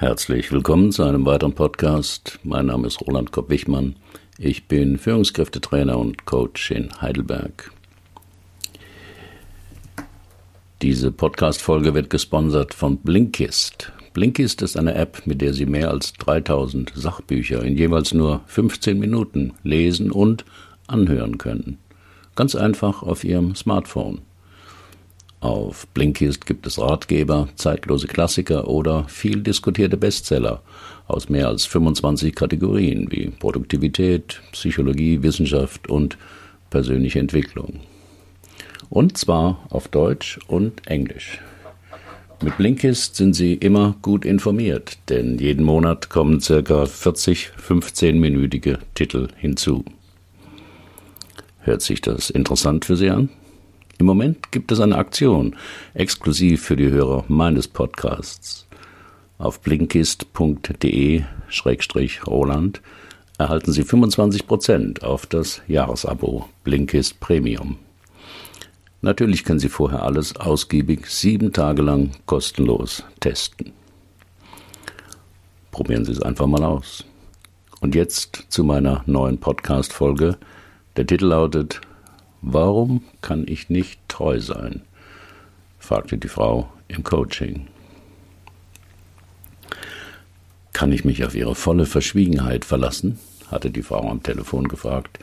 Herzlich willkommen zu einem weiteren Podcast. Mein Name ist Roland Kopp-Wichmann. Ich bin Führungskräftetrainer und Coach in Heidelberg. Diese Podcast-Folge wird gesponsert von Blinkist. Blinkist ist eine App, mit der Sie mehr als 3000 Sachbücher in jeweils nur 15 Minuten lesen und anhören können. Ganz einfach auf Ihrem Smartphone. Auf Blinkist gibt es Ratgeber, zeitlose Klassiker oder viel diskutierte Bestseller aus mehr als 25 Kategorien wie Produktivität, Psychologie, Wissenschaft und persönliche Entwicklung. Und zwar auf Deutsch und Englisch. Mit Blinkist sind Sie immer gut informiert, denn jeden Monat kommen circa 40 15-minütige Titel hinzu. Hört sich das interessant für Sie an? Im Moment gibt es eine Aktion, exklusiv für die Hörer meines Podcasts. Auf blinkist.de-roland erhalten Sie 25% auf das Jahresabo Blinkist Premium. Natürlich können Sie vorher alles ausgiebig sieben Tage lang kostenlos testen. Probieren Sie es einfach mal aus. Und jetzt zu meiner neuen Podcast-Folge. Der Titel lautet Warum kann ich nicht treu sein? fragte die Frau im Coaching. Kann ich mich auf Ihre volle Verschwiegenheit verlassen? hatte die Frau am Telefon gefragt,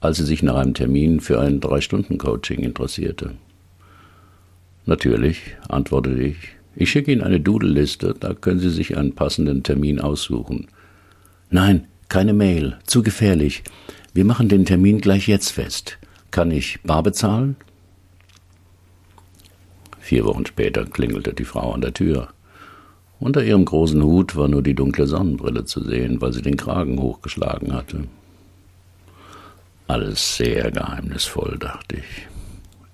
als sie sich nach einem Termin für ein Drei-Stunden-Coaching interessierte. Natürlich, antwortete ich. Ich schicke Ihnen eine Doodle-Liste, da können Sie sich einen passenden Termin aussuchen. Nein, keine Mail, zu gefährlich. Wir machen den Termin gleich jetzt fest. Kann ich bar bezahlen? Vier Wochen später klingelte die Frau an der Tür. Unter ihrem großen Hut war nur die dunkle Sonnenbrille zu sehen, weil sie den Kragen hochgeschlagen hatte. Alles sehr geheimnisvoll, dachte ich.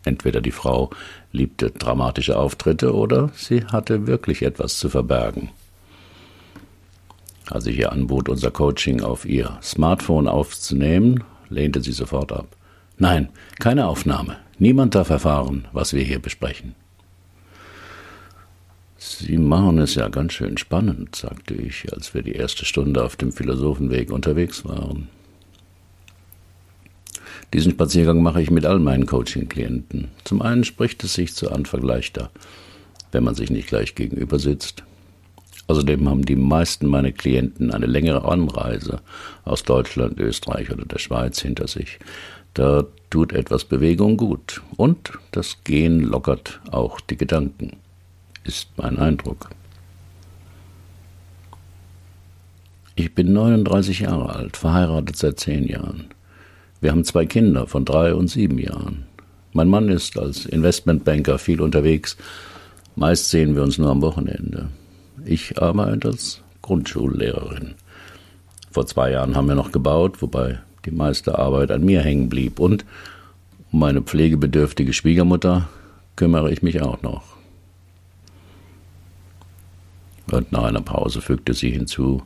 Entweder die Frau liebte dramatische Auftritte oder sie hatte wirklich etwas zu verbergen. Als ich ihr anbot, unser Coaching auf ihr Smartphone aufzunehmen, lehnte sie sofort ab. Nein, keine Aufnahme. Niemand darf erfahren, was wir hier besprechen. Sie machen es ja ganz schön spannend, sagte ich, als wir die erste Stunde auf dem Philosophenweg unterwegs waren. Diesen Spaziergang mache ich mit all meinen Coaching-Klienten. Zum einen spricht es sich zu Anfang leichter, wenn man sich nicht gleich gegenüber sitzt. Außerdem haben die meisten meiner Klienten eine längere Anreise aus Deutschland, Österreich oder der Schweiz hinter sich. Da tut etwas Bewegung gut. Und das Gehen lockert auch die Gedanken, ist mein Eindruck. Ich bin 39 Jahre alt, verheiratet seit zehn Jahren. Wir haben zwei Kinder von drei und sieben Jahren. Mein Mann ist als Investmentbanker viel unterwegs. Meist sehen wir uns nur am Wochenende. Ich arbeite als Grundschullehrerin. Vor zwei Jahren haben wir noch gebaut, wobei die meiste Arbeit an mir hängen blieb. Und um meine pflegebedürftige Schwiegermutter kümmere ich mich auch noch. Und nach einer Pause fügte sie hinzu,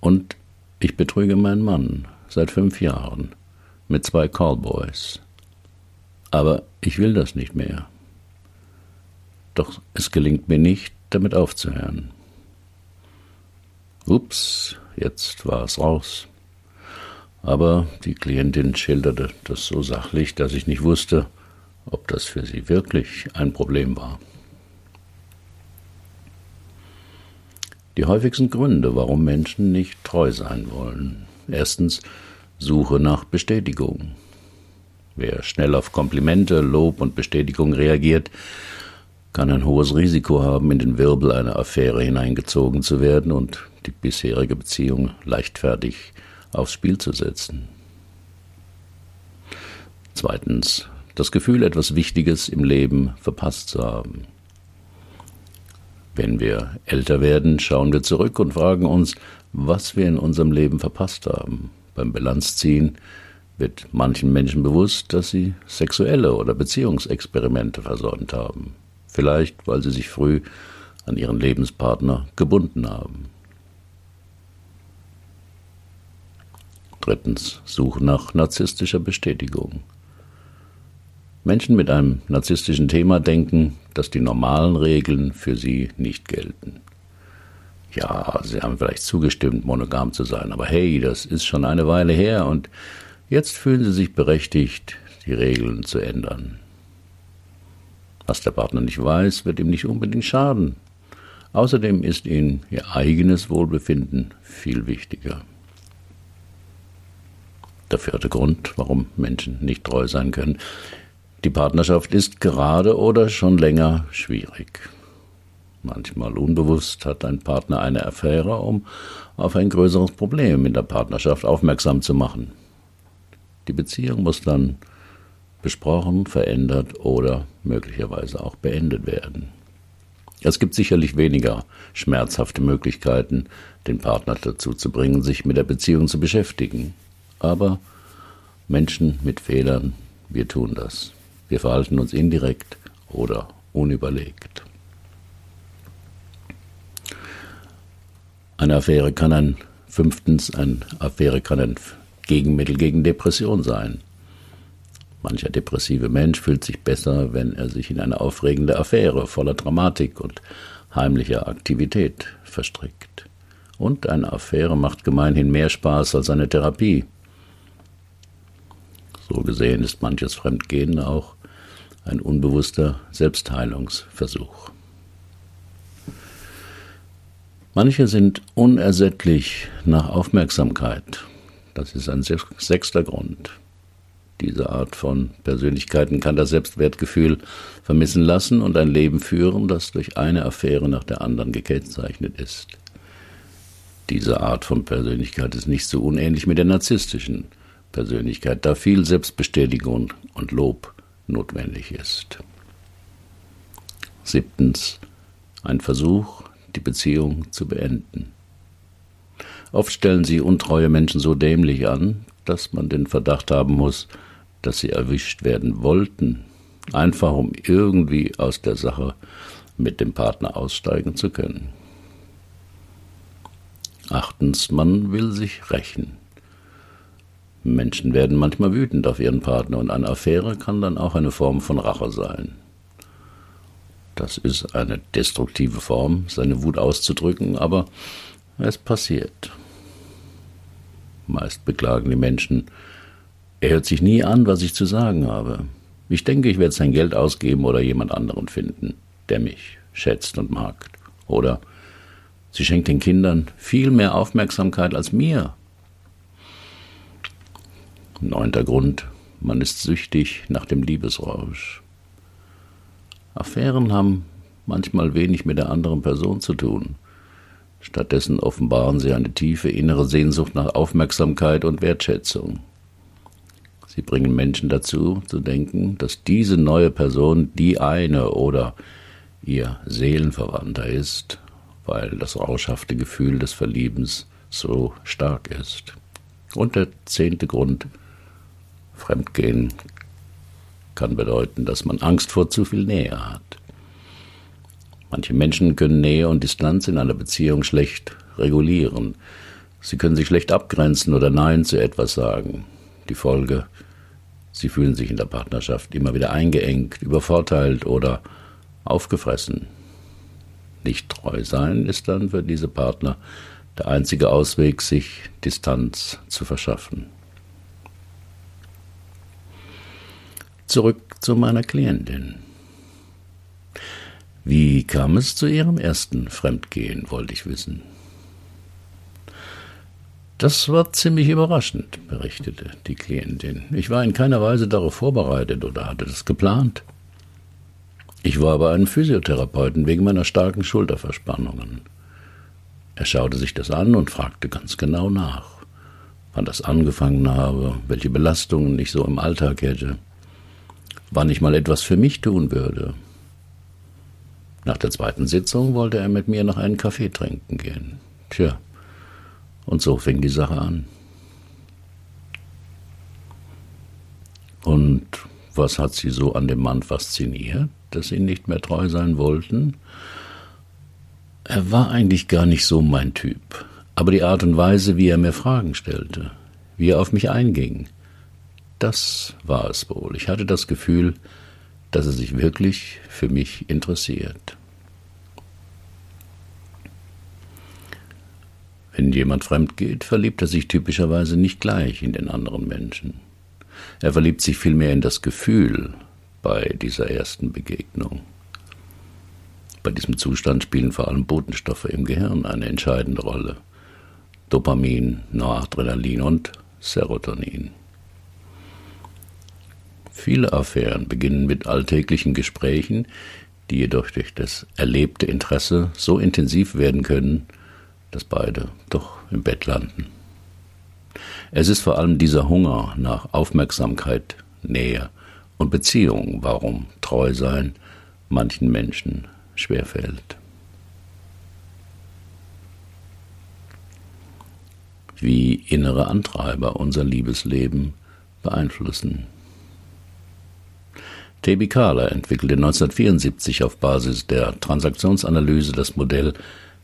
und ich betrüge meinen Mann seit fünf Jahren mit zwei Callboys. Aber ich will das nicht mehr. Doch es gelingt mir nicht, damit aufzuhören. Ups, jetzt war es raus. Aber die Klientin schilderte das so sachlich, dass ich nicht wusste, ob das für sie wirklich ein Problem war. Die häufigsten Gründe, warum Menschen nicht treu sein wollen. Erstens Suche nach Bestätigung. Wer schnell auf Komplimente, Lob und Bestätigung reagiert, kann ein hohes Risiko haben, in den Wirbel einer Affäre hineingezogen zu werden und die bisherige Beziehung leichtfertig aufs Spiel zu setzen. Zweitens, das Gefühl, etwas Wichtiges im Leben verpasst zu haben. Wenn wir älter werden, schauen wir zurück und fragen uns, was wir in unserem Leben verpasst haben. Beim Bilanzziehen wird manchen Menschen bewusst, dass sie sexuelle oder Beziehungsexperimente versäumt haben. Vielleicht, weil sie sich früh an ihren Lebenspartner gebunden haben. Drittens, Suche nach narzisstischer Bestätigung. Menschen mit einem narzisstischen Thema denken, dass die normalen Regeln für sie nicht gelten. Ja, sie haben vielleicht zugestimmt, monogam zu sein, aber hey, das ist schon eine Weile her und jetzt fühlen sie sich berechtigt, die Regeln zu ändern. Was der Partner nicht weiß, wird ihm nicht unbedingt schaden. Außerdem ist ihnen ihr eigenes Wohlbefinden viel wichtiger. Der vierte Grund, warum Menschen nicht treu sein können. Die Partnerschaft ist gerade oder schon länger schwierig. Manchmal unbewusst hat ein Partner eine Affäre, um auf ein größeres Problem in der Partnerschaft aufmerksam zu machen. Die Beziehung muss dann besprochen, verändert oder möglicherweise auch beendet werden. Es gibt sicherlich weniger schmerzhafte Möglichkeiten, den Partner dazu zu bringen, sich mit der Beziehung zu beschäftigen. Aber Menschen mit Fehlern, wir tun das. Wir verhalten uns indirekt oder unüberlegt. Eine Affäre kann ein, fünftens, eine Affäre kann ein Gegenmittel gegen Depression sein. Mancher depressive Mensch fühlt sich besser, wenn er sich in eine aufregende Affäre voller Dramatik und heimlicher Aktivität verstrickt. Und eine Affäre macht gemeinhin mehr Spaß als eine Therapie. So gesehen ist manches Fremdgehen auch ein unbewusster Selbstheilungsversuch. Manche sind unersättlich nach Aufmerksamkeit. Das ist ein sechster Grund. Diese Art von Persönlichkeiten kann das Selbstwertgefühl vermissen lassen und ein Leben führen, das durch eine Affäre nach der anderen gekennzeichnet ist. Diese Art von Persönlichkeit ist nicht so unähnlich mit der narzisstischen Persönlichkeit, da viel Selbstbestätigung und Lob notwendig ist. Siebtens. Ein Versuch, die Beziehung zu beenden. Oft stellen sie untreue Menschen so dämlich an, dass man den Verdacht haben muss, dass sie erwischt werden wollten, einfach um irgendwie aus der Sache mit dem Partner aussteigen zu können. Achtens, man will sich rächen. Menschen werden manchmal wütend auf ihren Partner und eine Affäre kann dann auch eine Form von Rache sein. Das ist eine destruktive Form, seine Wut auszudrücken, aber es passiert. Meist beklagen die Menschen, er hört sich nie an, was ich zu sagen habe. Ich denke, ich werde sein Geld ausgeben oder jemand anderen finden, der mich schätzt und mag. Oder sie schenkt den Kindern viel mehr Aufmerksamkeit als mir. Neunter Grund, man ist süchtig nach dem Liebesrausch. Affären haben manchmal wenig mit der anderen Person zu tun. Stattdessen offenbaren sie eine tiefe innere Sehnsucht nach Aufmerksamkeit und Wertschätzung. Sie bringen Menschen dazu, zu denken, dass diese neue Person die eine oder ihr Seelenverwandter ist, weil das rauschhafte Gefühl des Verliebens so stark ist. Und der zehnte Grund, Fremdgehen kann bedeuten, dass man Angst vor zu viel Nähe hat. Manche Menschen können Nähe und Distanz in einer Beziehung schlecht regulieren. Sie können sich schlecht abgrenzen oder Nein zu etwas sagen. Die Folge, sie fühlen sich in der Partnerschaft immer wieder eingeengt, übervorteilt oder aufgefressen. Nicht treu sein ist dann für diese Partner der einzige Ausweg, sich Distanz zu verschaffen. Zurück zu meiner Klientin. Wie kam es zu ihrem ersten Fremdgehen, wollte ich wissen. Das war ziemlich überraschend, berichtete die Klientin. Ich war in keiner Weise darauf vorbereitet oder hatte das geplant. Ich war bei einem Physiotherapeuten wegen meiner starken Schulterverspannungen. Er schaute sich das an und fragte ganz genau nach, wann das angefangen habe, welche Belastungen ich so im Alltag hätte, wann ich mal etwas für mich tun würde. Nach der zweiten Sitzung wollte er mit mir noch einen Kaffee trinken gehen. Tja, und so fing die Sache an. Und was hat sie so an dem Mann fasziniert, dass sie nicht mehr treu sein wollten? Er war eigentlich gar nicht so mein Typ, aber die Art und Weise, wie er mir Fragen stellte, wie er auf mich einging, das war es wohl. Ich hatte das Gefühl, dass er sich wirklich für mich interessiert. Wenn jemand fremd geht, verliebt er sich typischerweise nicht gleich in den anderen Menschen. Er verliebt sich vielmehr in das Gefühl bei dieser ersten Begegnung. Bei diesem Zustand spielen vor allem Botenstoffe im Gehirn eine entscheidende Rolle. Dopamin, Noradrenalin und Serotonin. Viele Affären beginnen mit alltäglichen Gesprächen, die jedoch durch das erlebte Interesse so intensiv werden können, dass beide doch im Bett landen. Es ist vor allem dieser Hunger nach Aufmerksamkeit, Nähe und Beziehung, warum treu sein manchen Menschen schwerfällt. Wie innere Antreiber unser Liebesleben beeinflussen. T.B. Kahler entwickelte 1974 auf Basis der Transaktionsanalyse das Modell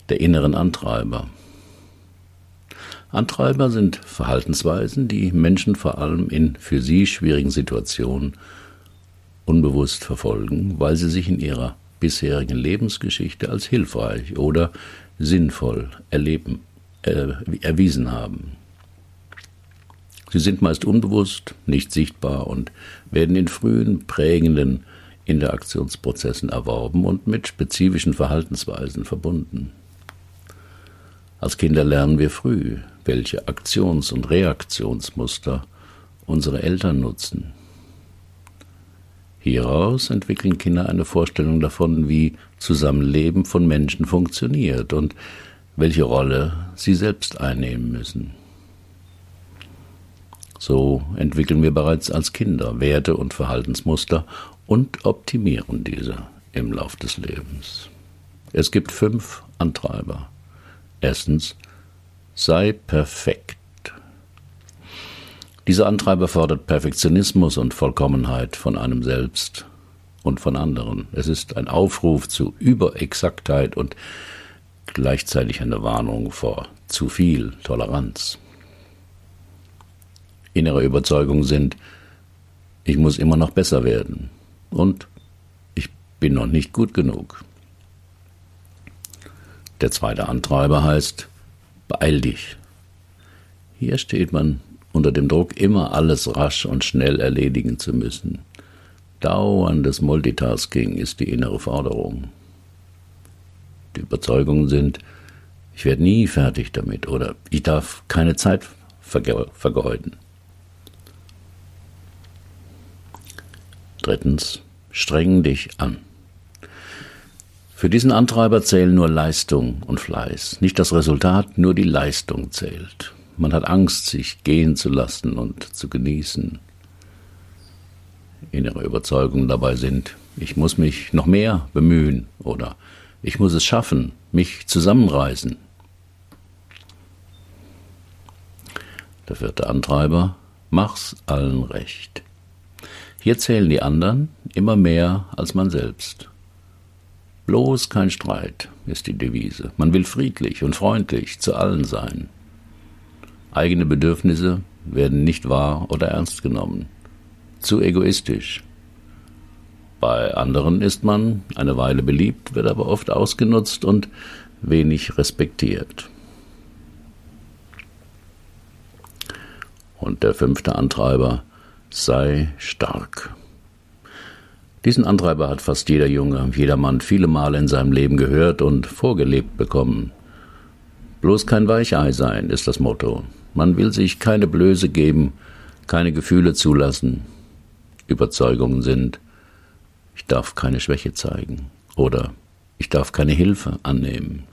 der inneren Antreiber. Antreiber sind Verhaltensweisen, die Menschen vor allem in für sie schwierigen Situationen unbewusst verfolgen, weil sie sich in ihrer bisherigen Lebensgeschichte als hilfreich oder sinnvoll erleben, äh, erwiesen haben. Sie sind meist unbewusst, nicht sichtbar und werden in frühen, prägenden Interaktionsprozessen erworben und mit spezifischen Verhaltensweisen verbunden. Als Kinder lernen wir früh, welche Aktions- und Reaktionsmuster unsere Eltern nutzen. Hieraus entwickeln Kinder eine Vorstellung davon, wie Zusammenleben von Menschen funktioniert und welche Rolle sie selbst einnehmen müssen. So entwickeln wir bereits als Kinder Werte und Verhaltensmuster und optimieren diese im Lauf des Lebens. Es gibt fünf Antreiber. Erstens, sei perfekt. Dieser Antreiber fordert Perfektionismus und Vollkommenheit von einem selbst und von anderen. Es ist ein Aufruf zu Überexaktheit und gleichzeitig eine Warnung vor zu viel Toleranz. Innere Überzeugungen sind, ich muss immer noch besser werden und ich bin noch nicht gut genug. Der zweite Antreiber heißt, beeil dich. Hier steht man unter dem Druck, immer alles rasch und schnell erledigen zu müssen. Dauerndes Multitasking ist die innere Forderung. Die Überzeugungen sind, ich werde nie fertig damit oder ich darf keine Zeit vergeuden. Drittens, streng dich an. Für diesen Antreiber zählen nur Leistung und Fleiß, nicht das Resultat, nur die Leistung zählt. Man hat Angst, sich gehen zu lassen und zu genießen. Innere Überzeugungen dabei sind, ich muss mich noch mehr bemühen oder ich muss es schaffen, mich zusammenreißen. Der vierte Antreiber, mach's allen recht. Hier zählen die anderen immer mehr als man selbst. Bloß kein Streit ist die Devise. Man will friedlich und freundlich zu allen sein. Eigene Bedürfnisse werden nicht wahr oder ernst genommen. Zu egoistisch. Bei anderen ist man eine Weile beliebt, wird aber oft ausgenutzt und wenig respektiert. Und der fünfte Antreiber sei stark. Diesen Antreiber hat fast jeder Junge, jeder Mann viele Male in seinem Leben gehört und vorgelebt bekommen. Bloß kein Weichei sein ist das Motto. Man will sich keine Blöße geben, keine Gefühle zulassen. Überzeugungen sind, ich darf keine Schwäche zeigen oder ich darf keine Hilfe annehmen.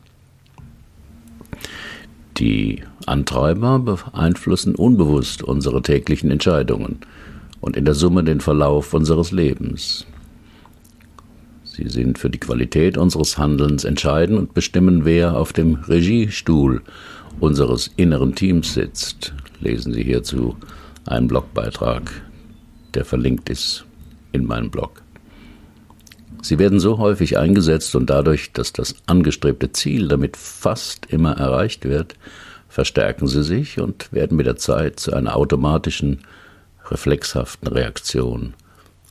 Die Antreiber beeinflussen unbewusst unsere täglichen Entscheidungen und in der Summe den Verlauf unseres Lebens. Sie sind für die Qualität unseres Handelns entscheidend und bestimmen, wer auf dem Regiestuhl unseres inneren Teams sitzt. Lesen Sie hierzu einen Blogbeitrag, der verlinkt ist in meinem Blog. Sie werden so häufig eingesetzt und dadurch, dass das angestrebte Ziel damit fast immer erreicht wird, verstärken sie sich und werden mit der Zeit zu einer automatischen, reflexhaften Reaktion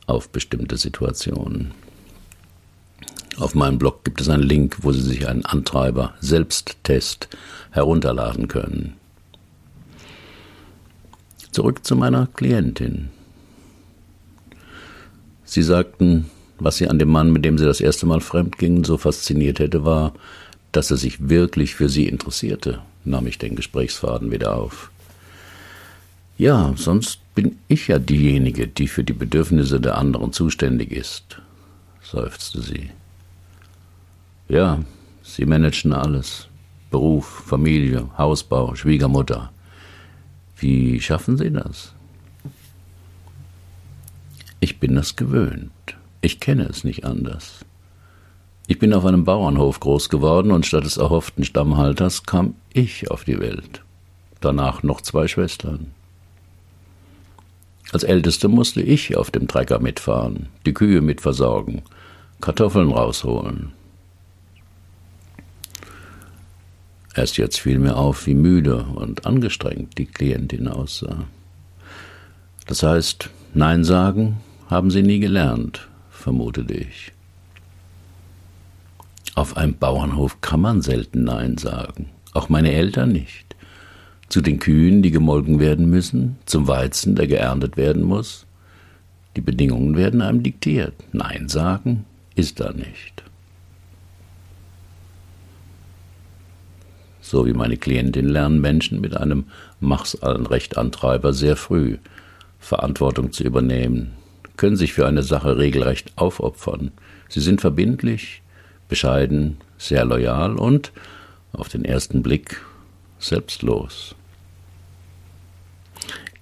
auf bestimmte Situationen. Auf meinem Blog gibt es einen Link, wo Sie sich einen Antreiber Selbsttest herunterladen können. Zurück zu meiner Klientin. Sie sagten, was Sie an dem Mann, mit dem Sie das erste Mal fremd gingen, so fasziniert hätte, war, dass er sich wirklich für Sie interessierte, nahm ich den Gesprächsfaden wieder auf. Ja, sonst bin ich ja diejenige, die für die Bedürfnisse der anderen zuständig ist, seufzte sie. Ja, Sie managen alles. Beruf, Familie, Hausbau, Schwiegermutter. Wie schaffen Sie das? Ich bin das gewöhnt. Ich kenne es nicht anders. Ich bin auf einem Bauernhof groß geworden und statt des erhofften Stammhalters kam ich auf die Welt. Danach noch zwei Schwestern. Als Älteste musste ich auf dem Trecker mitfahren, die Kühe mitversorgen, Kartoffeln rausholen. Erst jetzt fiel mir auf, wie müde und angestrengt die Klientin aussah. Das heißt, Nein sagen haben sie nie gelernt, vermutete ich. Auf einem Bauernhof kann man selten Nein sagen, auch meine Eltern nicht. Zu den Kühen, die gemolken werden müssen, zum Weizen, der geerntet werden muss. Die Bedingungen werden einem diktiert. Nein sagen ist da nicht. So wie meine Klientin lernen Menschen mit einem Mach's allen Recht Antreiber sehr früh Verantwortung zu übernehmen, können sich für eine Sache regelrecht aufopfern. Sie sind verbindlich, bescheiden, sehr loyal und, auf den ersten Blick, selbstlos.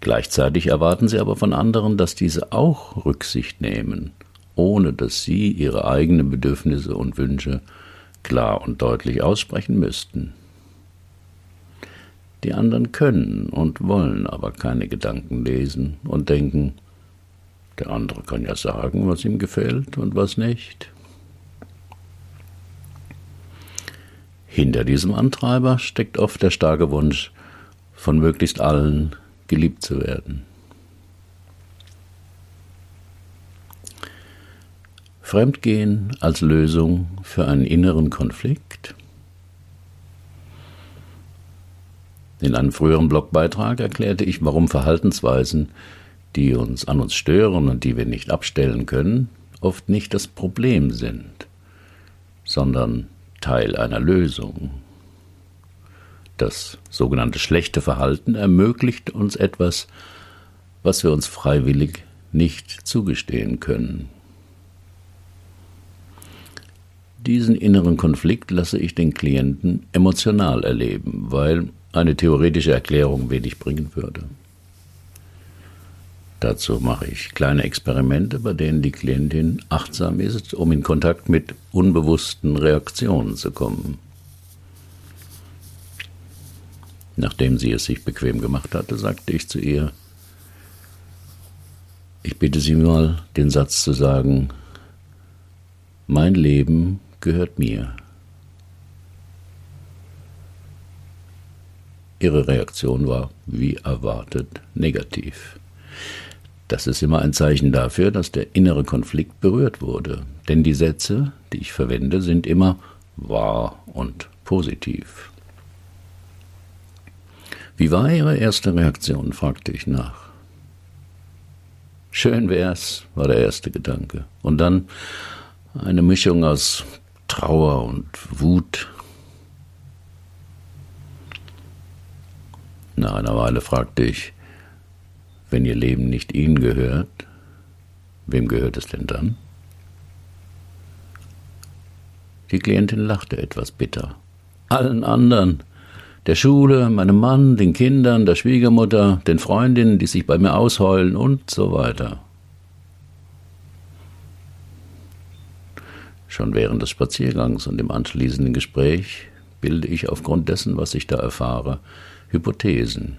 Gleichzeitig erwarten sie aber von anderen, dass diese auch Rücksicht nehmen, ohne dass sie ihre eigenen Bedürfnisse und Wünsche klar und deutlich aussprechen müssten. Die anderen können und wollen aber keine Gedanken lesen und denken, der andere kann ja sagen, was ihm gefällt und was nicht. Hinter diesem Antreiber steckt oft der starke Wunsch, von möglichst allen geliebt zu werden. Fremdgehen als Lösung für einen inneren Konflikt? In einem früheren Blogbeitrag erklärte ich, warum Verhaltensweisen, die uns an uns stören und die wir nicht abstellen können, oft nicht das Problem sind, sondern Teil einer Lösung. Das sogenannte schlechte Verhalten ermöglicht uns etwas, was wir uns freiwillig nicht zugestehen können. Diesen inneren Konflikt lasse ich den Klienten emotional erleben, weil eine theoretische Erklärung wenig bringen würde. Dazu mache ich kleine Experimente, bei denen die Klientin achtsam ist, um in Kontakt mit unbewussten Reaktionen zu kommen. Nachdem sie es sich bequem gemacht hatte, sagte ich zu ihr, ich bitte Sie mal, den Satz zu sagen, mein Leben gehört mir. Ihre Reaktion war, wie erwartet, negativ. Das ist immer ein Zeichen dafür, dass der innere Konflikt berührt wurde. Denn die Sätze, die ich verwende, sind immer wahr und positiv. Wie war Ihre erste Reaktion? fragte ich nach. Schön wär's, war der erste Gedanke. Und dann eine Mischung aus Trauer und Wut. Nach einer Weile fragte ich, wenn Ihr Leben nicht Ihnen gehört, wem gehört es denn dann? Die Klientin lachte etwas bitter. Allen anderen. Der Schule, meinem Mann, den Kindern, der Schwiegermutter, den Freundinnen, die sich bei mir ausheulen und so weiter. Schon während des Spaziergangs und im anschließenden Gespräch bilde ich aufgrund dessen, was ich da erfahre, Hypothesen,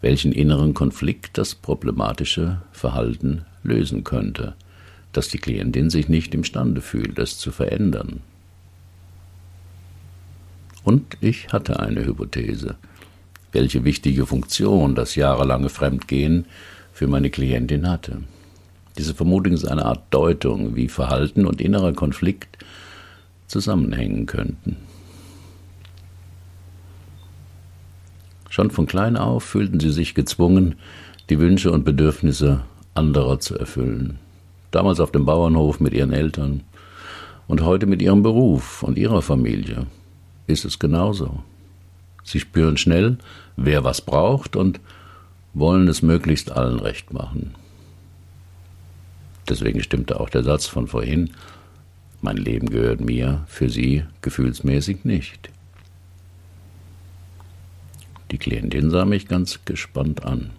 welchen inneren Konflikt das problematische Verhalten lösen könnte, dass die Klientin sich nicht imstande fühlt, es zu verändern. Und ich hatte eine Hypothese, welche wichtige Funktion das jahrelange Fremdgehen für meine Klientin hatte. Diese Vermutung ist eine Art Deutung, wie Verhalten und innerer Konflikt zusammenhängen könnten. Schon von klein auf fühlten sie sich gezwungen, die Wünsche und Bedürfnisse anderer zu erfüllen. Damals auf dem Bauernhof mit ihren Eltern und heute mit ihrem Beruf und ihrer Familie ist es genauso. Sie spüren schnell, wer was braucht und wollen es möglichst allen recht machen. Deswegen stimmte auch der Satz von vorhin, mein Leben gehört mir, für sie gefühlsmäßig nicht. Die Klientin sah mich ganz gespannt an.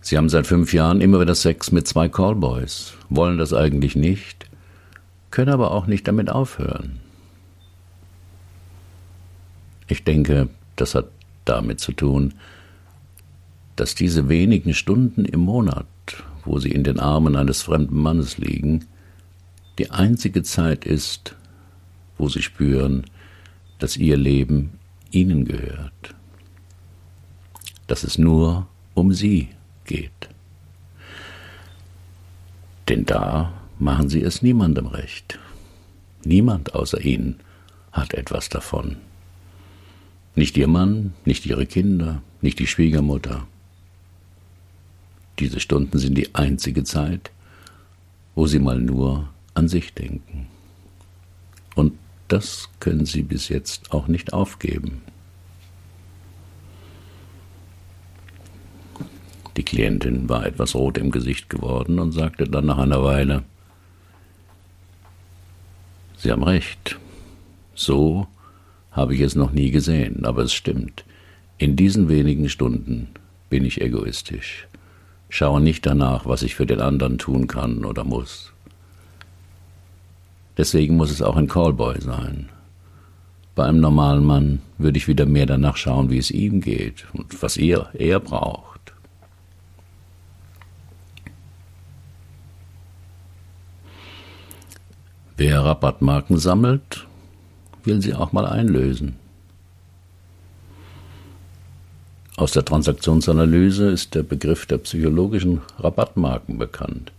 Sie haben seit fünf Jahren immer wieder Sex mit zwei Callboys, wollen das eigentlich nicht, können aber auch nicht damit aufhören. Ich denke, das hat damit zu tun, dass diese wenigen Stunden im Monat, wo sie in den Armen eines fremden Mannes liegen, die einzige Zeit ist, wo sie spüren, dass ihr Leben ihnen gehört, dass es nur um sie geht. Denn da machen sie es niemandem recht. Niemand außer ihnen hat etwas davon. Nicht ihr Mann, nicht ihre Kinder, nicht die Schwiegermutter. Diese Stunden sind die einzige Zeit, wo sie mal nur an sich denken. Und das können sie bis jetzt auch nicht aufgeben. Die Klientin war etwas rot im Gesicht geworden und sagte dann nach einer Weile Sie haben recht. So habe ich es noch nie gesehen, aber es stimmt. In diesen wenigen Stunden bin ich egoistisch. Schaue nicht danach, was ich für den anderen tun kann oder muss. Deswegen muss es auch ein Callboy sein. Bei einem normalen Mann würde ich wieder mehr danach schauen, wie es ihm geht und was er, er braucht. Wer Rabattmarken sammelt, will sie auch mal einlösen. Aus der Transaktionsanalyse ist der Begriff der psychologischen Rabattmarken bekannt.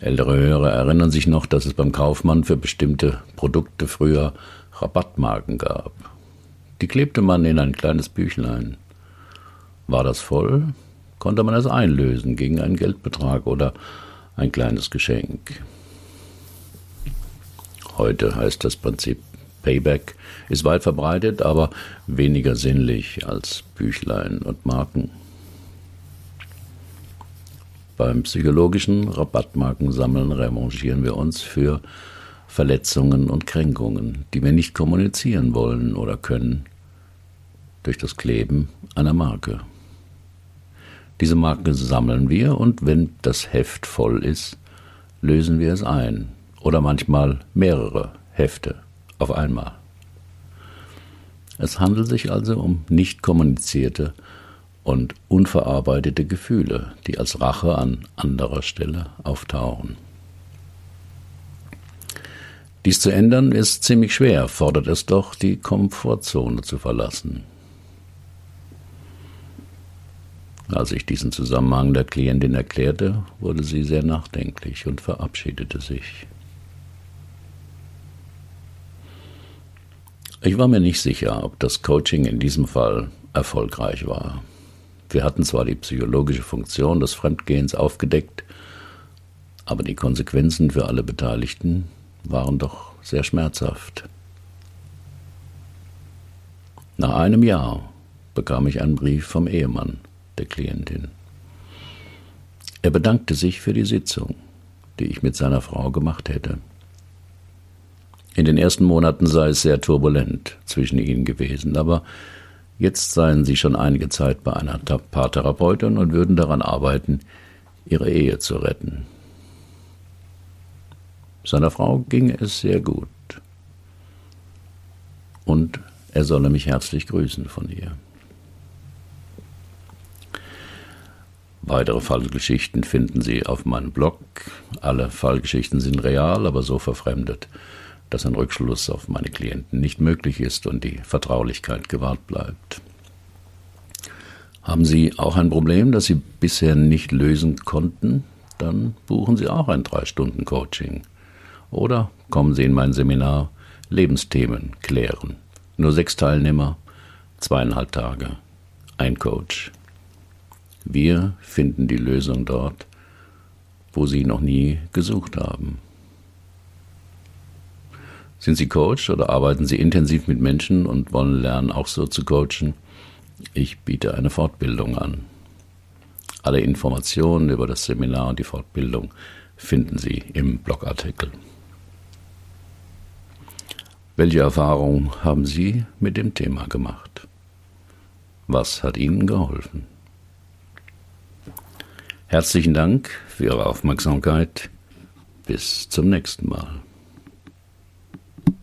Ältere Hörer erinnern sich noch, dass es beim Kaufmann für bestimmte Produkte früher Rabattmarken gab. Die klebte man in ein kleines Büchlein. War das voll, konnte man es einlösen gegen einen Geldbetrag oder ein kleines Geschenk. Heute heißt das Prinzip Payback, ist weit verbreitet, aber weniger sinnlich als Büchlein und Marken. Beim psychologischen Rabattmarkensammeln revanchieren wir uns für Verletzungen und Kränkungen, die wir nicht kommunizieren wollen oder können, durch das Kleben einer Marke. Diese Marke sammeln wir und wenn das Heft voll ist, lösen wir es ein oder manchmal mehrere Hefte auf einmal. Es handelt sich also um nicht kommunizierte und unverarbeitete Gefühle, die als Rache an anderer Stelle auftauchen. Dies zu ändern ist ziemlich schwer, fordert es doch, die Komfortzone zu verlassen. Als ich diesen Zusammenhang der Klientin erklärte, wurde sie sehr nachdenklich und verabschiedete sich. Ich war mir nicht sicher, ob das Coaching in diesem Fall erfolgreich war. Wir hatten zwar die psychologische Funktion des Fremdgehens aufgedeckt, aber die Konsequenzen für alle Beteiligten waren doch sehr schmerzhaft. Nach einem Jahr bekam ich einen Brief vom Ehemann der Klientin. Er bedankte sich für die Sitzung, die ich mit seiner Frau gemacht hätte. In den ersten Monaten sei es sehr turbulent zwischen ihnen gewesen, aber jetzt seien sie schon einige Zeit bei einer Paartherapeutin und würden daran arbeiten, ihre Ehe zu retten. Seiner Frau ging es sehr gut. Und er solle mich herzlich grüßen von ihr. Weitere Fallgeschichten finden Sie auf meinem Blog. Alle Fallgeschichten sind real, aber so verfremdet, dass ein Rückschluss auf meine Klienten nicht möglich ist und die Vertraulichkeit gewahrt bleibt. Haben Sie auch ein Problem, das Sie bisher nicht lösen konnten? Dann buchen Sie auch ein 3-Stunden-Coaching. Oder kommen Sie in mein Seminar Lebensthemen klären. Nur sechs Teilnehmer, zweieinhalb Tage, ein Coach. Wir finden die Lösung dort, wo Sie noch nie gesucht haben. Sind Sie Coach oder arbeiten Sie intensiv mit Menschen und wollen lernen, auch so zu coachen? Ich biete eine Fortbildung an. Alle Informationen über das Seminar und die Fortbildung finden Sie im Blogartikel. Welche Erfahrungen haben Sie mit dem Thema gemacht? Was hat Ihnen geholfen? Herzlichen Dank für Ihre Aufmerksamkeit. Bis zum nächsten Mal.